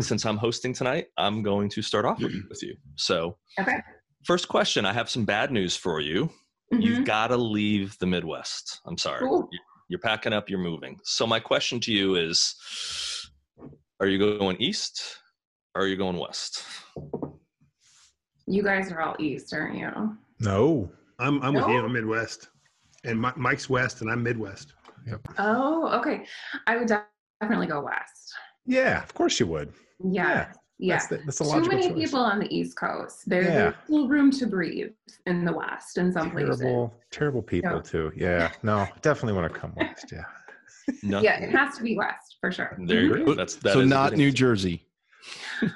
since I'm hosting tonight, I'm going to start off with, with you. So, Okay. First question I have some bad news for you. Mhm. You've got to leave the Midwest. I'm sorry. Cool. You- You're packing up, you're moving. So, my question to you is Are you going east or are you going west? You guys are all east, aren't you? No. I'm I'm with you. I'm Midwest, and Mi- Mike's West, and I'm Midwest. Oh, okay. I would definitely go west. Yeah. Of course you would. Yeah. Yeah. That's, the, that's a Too many choice. people on the East Coast. There- Yeah. There's still room to breathe in the West in some places. terrible, terrible people Yeah. too. Yeah. No. Definitely want to come west. Yeah. No. Yeah, it has to be West for sure. There you Mhm. go. That's that so is not New. Jersey.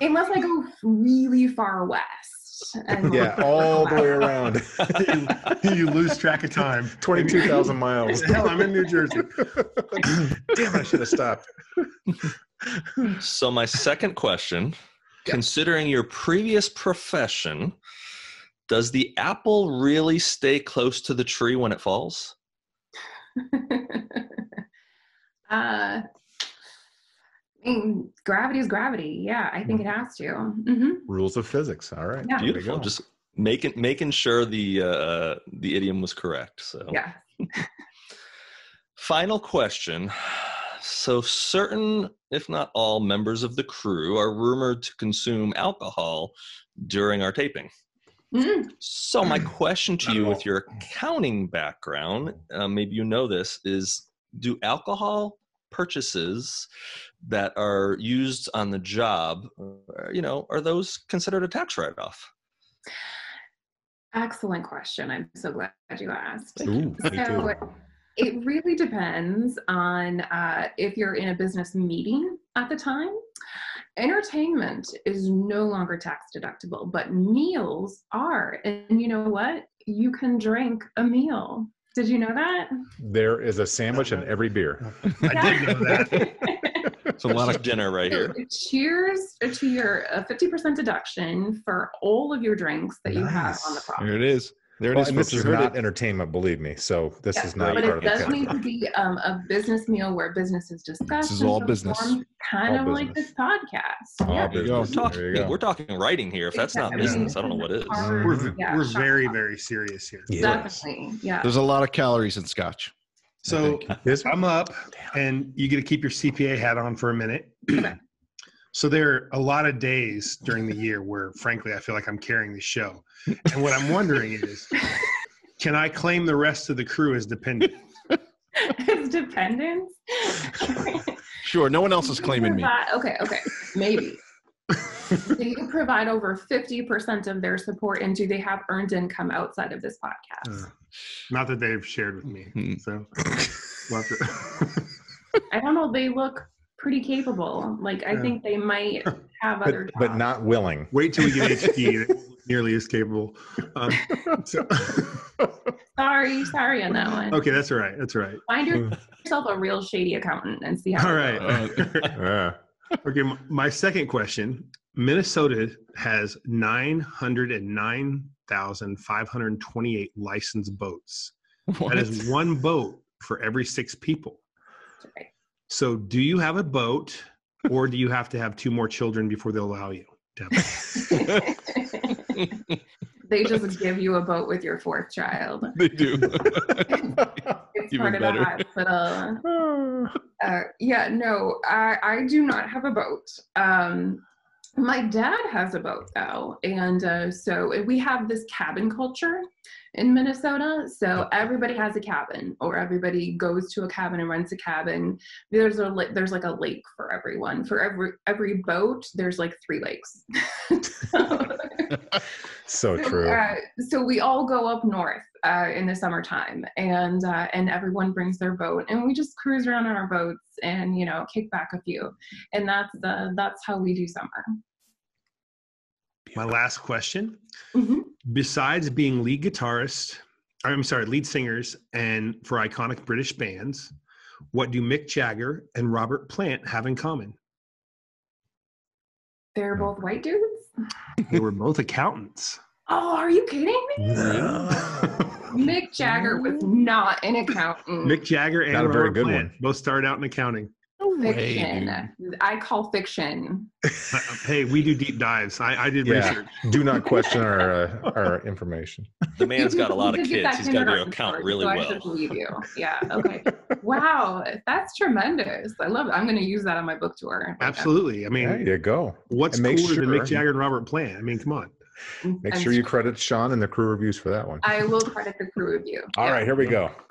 Unless I go really far west. and Yeah. All the way west. around. you lose track of time. Twenty-two thousand miles. Hell, I'm in New Jersey. Damn! I should have stopped. So, my second question considering your previous profession, does the apple really stay close to the tree when it falls? uh, I mean, gravity is gravity. Yeah, I think it has to. hmm Rules of physics. All right. Yeah. Beautiful. Just making making sure the uh, the idiom was correct. So, Yeah. final question. So, certain, if not all, members of the crew are rumored to consume alcohol during our taping. Mhm. So, my question to you, with your accounting background, uh, maybe you know this, is do alcohol purchases that are used on the job, uh, you know, are those considered a tax write-off? Excellent question. I'm so glad you asked. Ooh, me too. So it really depends on uh, if you're in a business meeting at the time. Entertainment is no longer tax deductible, but meals are. And you know what? You can drink a meal. Did you know that? There is a sandwich in every beer. I did know that. It's a lot of dinner right So here. cheers to your uh, 50% deduction for all of your drinks that you have on the property. There it is. There it Well, is. this is not it. entertainment, believe me. So this Yeah, is not but part it of the does package. need to be um, a business meal where business is discussed. This is and all business. Kind All of like this podcast. All Yeah. There you go. We're business. talking, There you go. we're talking writing here. If that's not Exactly. business, I don't know what is. Hard, We're, yeah, we're very, very serious here. Yes. Definitely. Yeah. There's a lot of calories in scotch. So I'm up, and you get to keep your CPA hat on for a minute. Okay. so there are a lot of days during the year where, frankly, I feel like I'm carrying the show. And what I'm wondering is, can I claim the rest of the crew as dependent? as dependence. Sure. No one else is claiming me. Okay, okay, maybe. do you provide over 50% of their support and do they have earned income outside of this podcast? Uh, Not that they've shared with me. Hmm. So we'll have to- I don't know, they look pretty capable. Like I Yeah. think they might have other But, but not willing. wait till we get HD nearly as capable. Um, so, Sorry, sorry on that one. okay, that's all right. That's all right. Find yourself a real shady accountant and see how All right. it right. goes. Yeah. Okay, m- my second question. Minnesota has 909,528 licensed boats. That What? is one boat for every six people. Right. So, do you have a boat or do you have to have two more children before they'll allow you? They just give you a boat with your fourth child. they do. It's Even part of better. the hospital. Uh, yeah, no, I, I do not have a boat. Um, my dad has a boat though, and uh, so we have this cabin culture in Minnesota. So everybody has a cabin, or everybody goes to a cabin and rents a cabin. There's a there's like a lake for everyone. For every every boat, there's like three lakes. so So, true. Uh, so we all go up north uh, in the summertime, and uh, and everyone brings their boat, and we just cruise around on our boats, and you know, kick back a few, and that's uh, that's how we do summer. My last question. Mhm. Besides being lead guitarist, I'm sorry, lead singers, and for iconic British bands, what do Mick Jagger and Robert Plant have in common? They're both white dudes. They were both accountants. Oh, are you kidding me? No. Mick Jagger was not an accountant. Mick Jagger and Not a very Robert good Plant one. both started out in accounting. Fiction. I call fiction. Hey, we do deep dives. I, I did Yeah. research. Do not question our uh, our information. The man's got a lot of kids. He's got to kindergarten account story, really so I should well. believe you. Yeah. Okay. wow, that's tremendous. I love it. I'm going to use that on my book tour. Absolutely. I mean, There you go. what's And make cooler than Mick Jagger and Robert Plant? I mean, come on. Make I'm sure you credit Sean and the crew reviews for that one. I will credit the crew review. All right, here we go.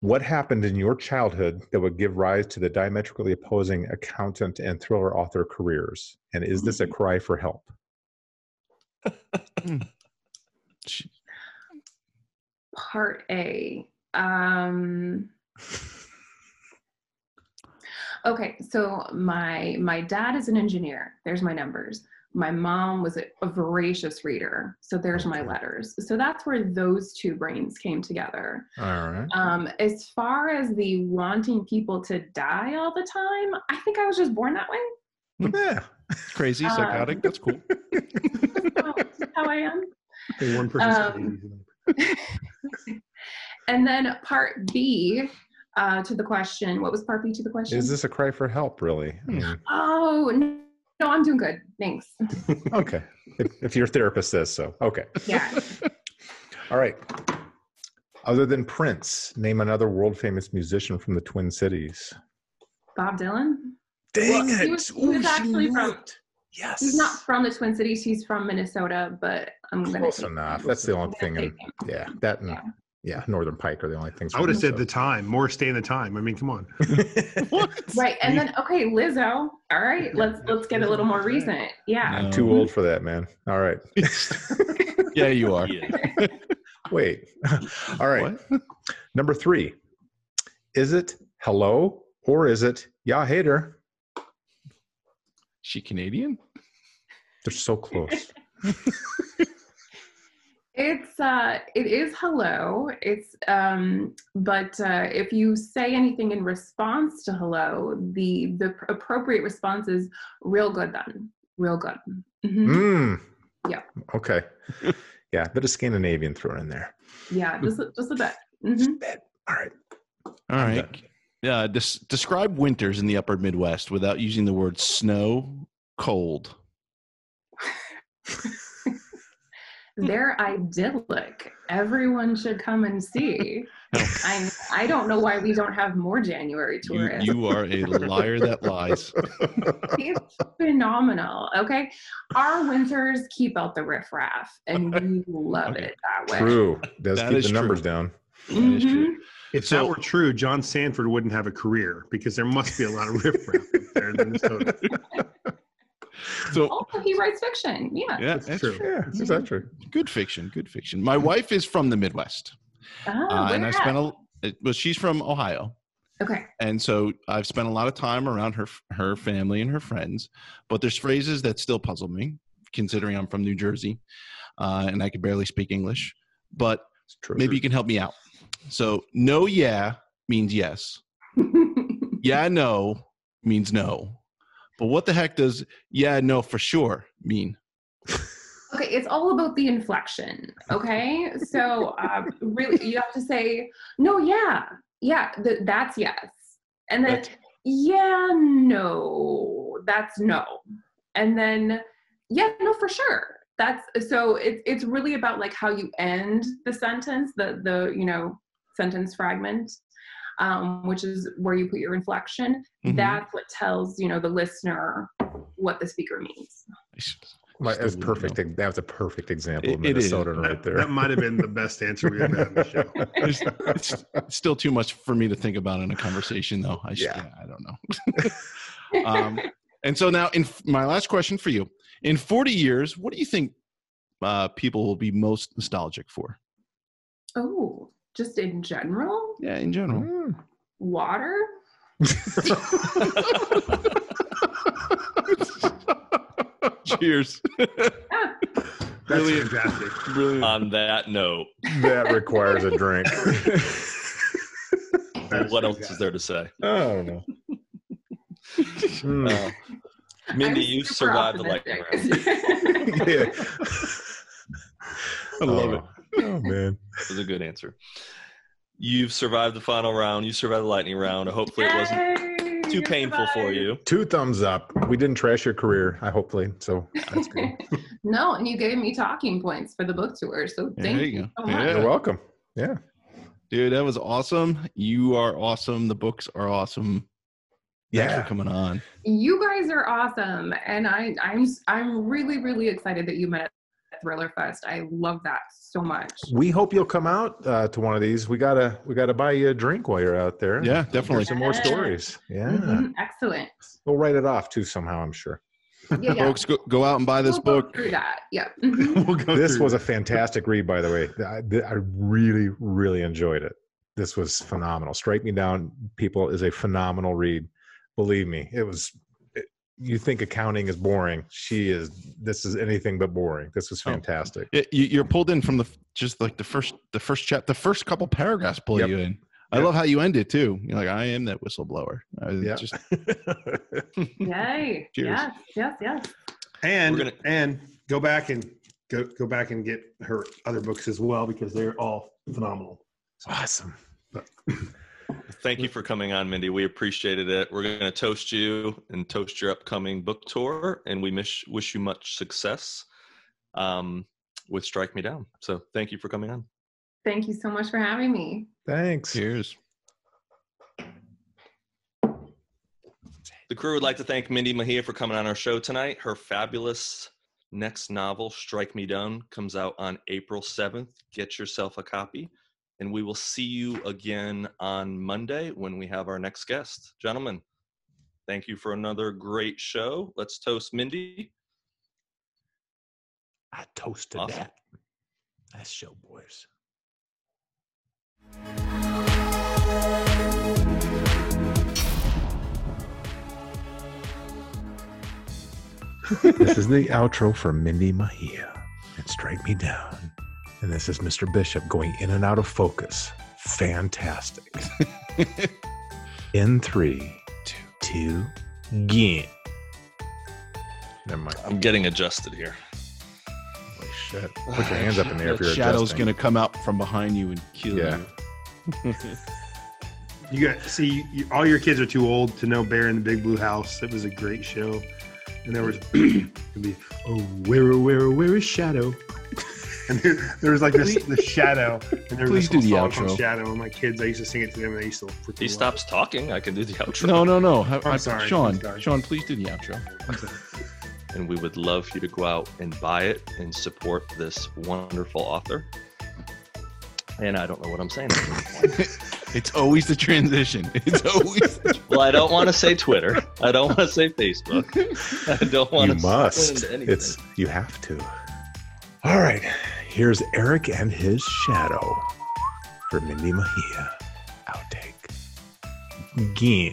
what happened in your childhood that would give rise to the diametrically opposing accountant and thriller author careers? And is this a cry for help? Part A. Um, okay, so my my dad is an engineer. There's my numbers. My mom was a, a voracious reader. So there's my letters. So that's where those two brains came together. All right. Um, as far as the wanting people to die all the time, I think I was just born that way. Yeah. Crazy, Um, psychotic. That's cool. That's how, how I am. Hey, one person Um. And then part B uh, to the question, what was part B to the question? Is this a cry for help, really? I mean, oh, no, no, I'm doing good. Thanks. okay. If, if your therapist says so. Okay. Yeah. All right. Other than Prince, name another world famous musician from the Twin Cities. Bob Dylan. Dang Well, it. he was- he was Ooh, actually from- it. Yes. He's not from the Twin Cities. He's from Minnesota, but I'm going to Close enough. That's the only thing. In, yeah, that and Yeah. Yeah, Northern Pike are the only things. I would have from said the time. More stay in the time. I mean, come on. What? Right, and then okay, Lizzo. All right, let's let's get a little more recent. Yeah. I'm too old for that, man. All right. Yeah, you are. Wait. All right. What? Number three. Is it hello or is it yeah hater? She Canadian? They're so close. It's uh it is hello. It's um but uh if you say anything in response to hello, the the pr- appropriate response is real good then. Real good. Mhm. Mm. Yeah. Okay. Yeah, a bit of Scandinavian thrown in there. Yeah, just just a bit. Mhm. Just a bit. All right. All I'm right. Yeah, des- describe winters in the upper Midwest without using the word snow, cold. They're idyllic. Everyone should come and see. I I don't know why we don't have more January You, tourists. you are a liar that lies. it's phenomenal. Okay. Our winters keep out the riffraff and we love Okay. it that way. True. Does That keep is the true. numbers down. That is true. Mhm. If So- that were true, John Sandford wouldn't have a career because there must be a lot of riffraff up there in Minnesota. So, Also, he writes fiction. Yeah. yeah, That's that's true. true. Yeah, is that true? Good fiction. Good fiction. My wife is from the Midwest, Oh, uh, and I spent a. it- Well, she's from Ohio, Okay. and so I've spent a lot of time around her her family and her friends. But there's phrases that still puzzle me, considering I'm from New Jersey, uh, and I can barely speak English. But true. maybe you can help me out. So, no, yeah means yes. Yeah, no means no. But what the heck does yeah, no for sure mean? Okay, it's all about the inflection. Okay, so uh, really, you have to say, no, yeah, yeah, th- that's yes, and then That's- yeah, no, that's no, and then yeah no for sure that's so it's it's really about like how you end the sentence the the you know sentence fragment um, which is where you put your inflection Mhm. that's what tells you know the listener what the speaker means My, Still that's wouldn't perfect. know. That was a perfect example of It- it is. Minnesota right That, there. that might have been the best answer we've ever had on the show. It's, it's still too much for me to think about in a conversation, though. I, should, Yeah. yeah. I don't know. um, and so now, in f- my last question for you: In 40 years, what do you think uh, people will be most nostalgic for? oh just in general Yeah, in general. Mm. water Cheers. That's Brilliant. fantastic. Brilliant. On that note, that requires a drink. What else is there to say? I don't know. Mm. Uh, Mindy, I'm you super survived the lightning round. yeah. I love it. Oh, man. That was a good answer. You've survived the final round. You survived the lightning round. Hopefully, it wasn't Yay, too you painful for you. Two thumbs up. We didn't trash your career, I hopefully. So that's good. no, and you gave me talking points for the book tour, so Yeah, thank there you you so yeah. You're welcome. Yeah. Dude, that was awesome. You are awesome. The books are awesome. Thanks Yeah. for coming on. You guys are awesome, and I, I'm I'm really really excited that you met at Thriller Fest. I love that so much. We hope you'll come out uh, to one of these. We gotta we gotta buy you a drink while you're out there. Yeah, Hear definitely. some more stories. Yeah. Mhm, Excellent. We'll write it off too somehow, I'm sure. Yeah, yeah. Folks, go, go out and buy this We'll go book. through that. Yeah. Mhm. We'll go This through was a fantastic read, by the way. I, I really, really enjoyed it. This was phenomenal. Strike Me Down, people, is a phenomenal read. Believe me, it was. It, you think accounting is boring? She is. This is anything but boring. This was Oh. fantastic. It, you, you're pulled in from the just like the first the first chat the first couple paragraphs pull Yep. you in. I Yep. love how you end it too. You're like, I am that whistleblower. I Yeah. just Yay. Cheers. Yes. Yes. Yes. and gonna- and go back and go go back and get her other books as well because they're all phenomenal. awesome. Thank you for coming on, Mindy. We appreciated it. We're going to toast you and toast your upcoming book tour, and we mish, wish you much success um, with Strike Me Down. So thank you for coming on. Thank you so much for having me. Thanks. cheers. The crew would like to thank Mindy Mejia for coming on our show tonight. Her fabulous next novel, Strike Me Down, comes out on April 7th. Get yourself a copy. And we will see you again on Monday when we have our next guest. Gentlemen, thank you for another great show. Let's toast Mindy. I toasted Awesome. that. That's show boys. this is the outro for Mindy Mejia and Strike Me Down. And this is Mr. Bishop going in and out of focus. Fantastic. in three, two, two, get. Never mind. I'm getting adjusted here. Holy shit. Put your hands up in the air if That you're shadow's adjusting. gonna come out from behind you and kill Yeah. you. You got see, you, all your kids are too old to know Bear in the Big Blue House. It was a great show, and there was gonna be oh where oh, where oh, where is Shadow? And there, there was like this the Shadow, and there was Please this do the whole song called outro. Shadow. And my kids, I used to sing it to them, and they used to. freaking He love stops talking. I can do the outro. No, no, no. I, I'm I- sorry, Sean. I'm sorry. Sean, please do the outro. and we would love for you to go out and buy it and support this wonderful author. And I don't know what I'm saying. It's always the transition. It's always. well, I don't want to say Twitter. I don't want to say Facebook. I don't want You to must. Into anything. It's you have to. All right. Here's Eric and his shadow for Mindy Mejia. Outtake. Again.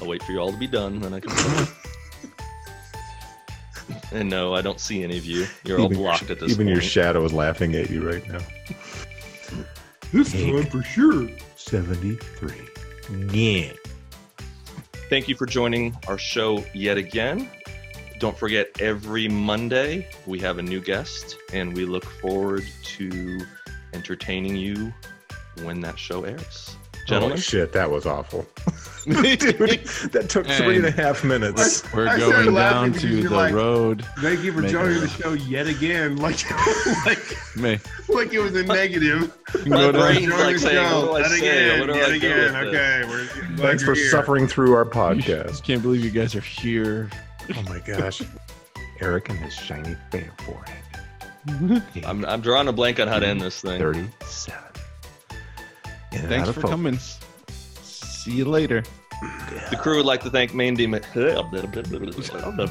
I'll wait for you all to be done, then I can. and no, I don't see any of you. You're all Even your- blocked at this Even point. your shadow is laughing at you right now. This Take. time for sure. 73. Again. Thank you for joining our show yet again. Don't forget, every Monday we have a new guest, and we look forward to entertaining you when that show airs. Gentlemen? Holy shit, that was awful. Dude, that took three and a half minutes. We're I started going down to the like- road. Thank you for Make joining it the show yet again. Like, like, May like it was a negative. you can My go down- brain's like the saying, show. what do I Yet say? again, What do yet I do again. Okay, we're Thanks for here. suffering through our I podcast. just can't believe you guys are here. Oh my gosh. Eric and his shiny fair forehead. I'm, I'm drawing a blank on how to end this thing. 37. In and Thanks for focus. coming. See you later. The crew would like to thank Mandy. Ma-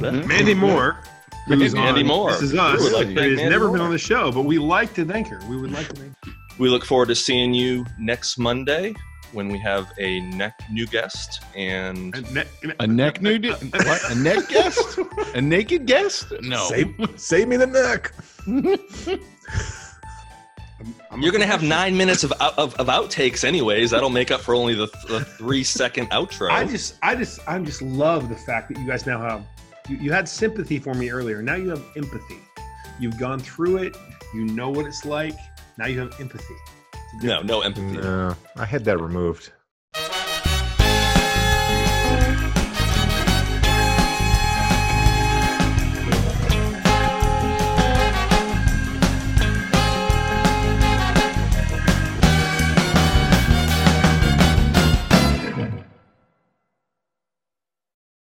Mandy Moore. Who's Mandy on Moore. This is us. We like to has Mandy never been on the show, but we like to thank her. We would like to thank her. We look forward to seeing you next Monday when we have a neck new guest and And ne- A neck nude? What? A neck guest? A naked guest? No. Save, save me the neck. I'm- you're gonna have nine minutes of, of, of outtakes anyways that'll make up for only the, the three second outro I just, I just, I just love the fact that you guys now have. You, you had sympathy for me earlier. Now you have empathy. You've gone through it. You know what it's like. Now you have empathy. No no empathy No, I had that removed.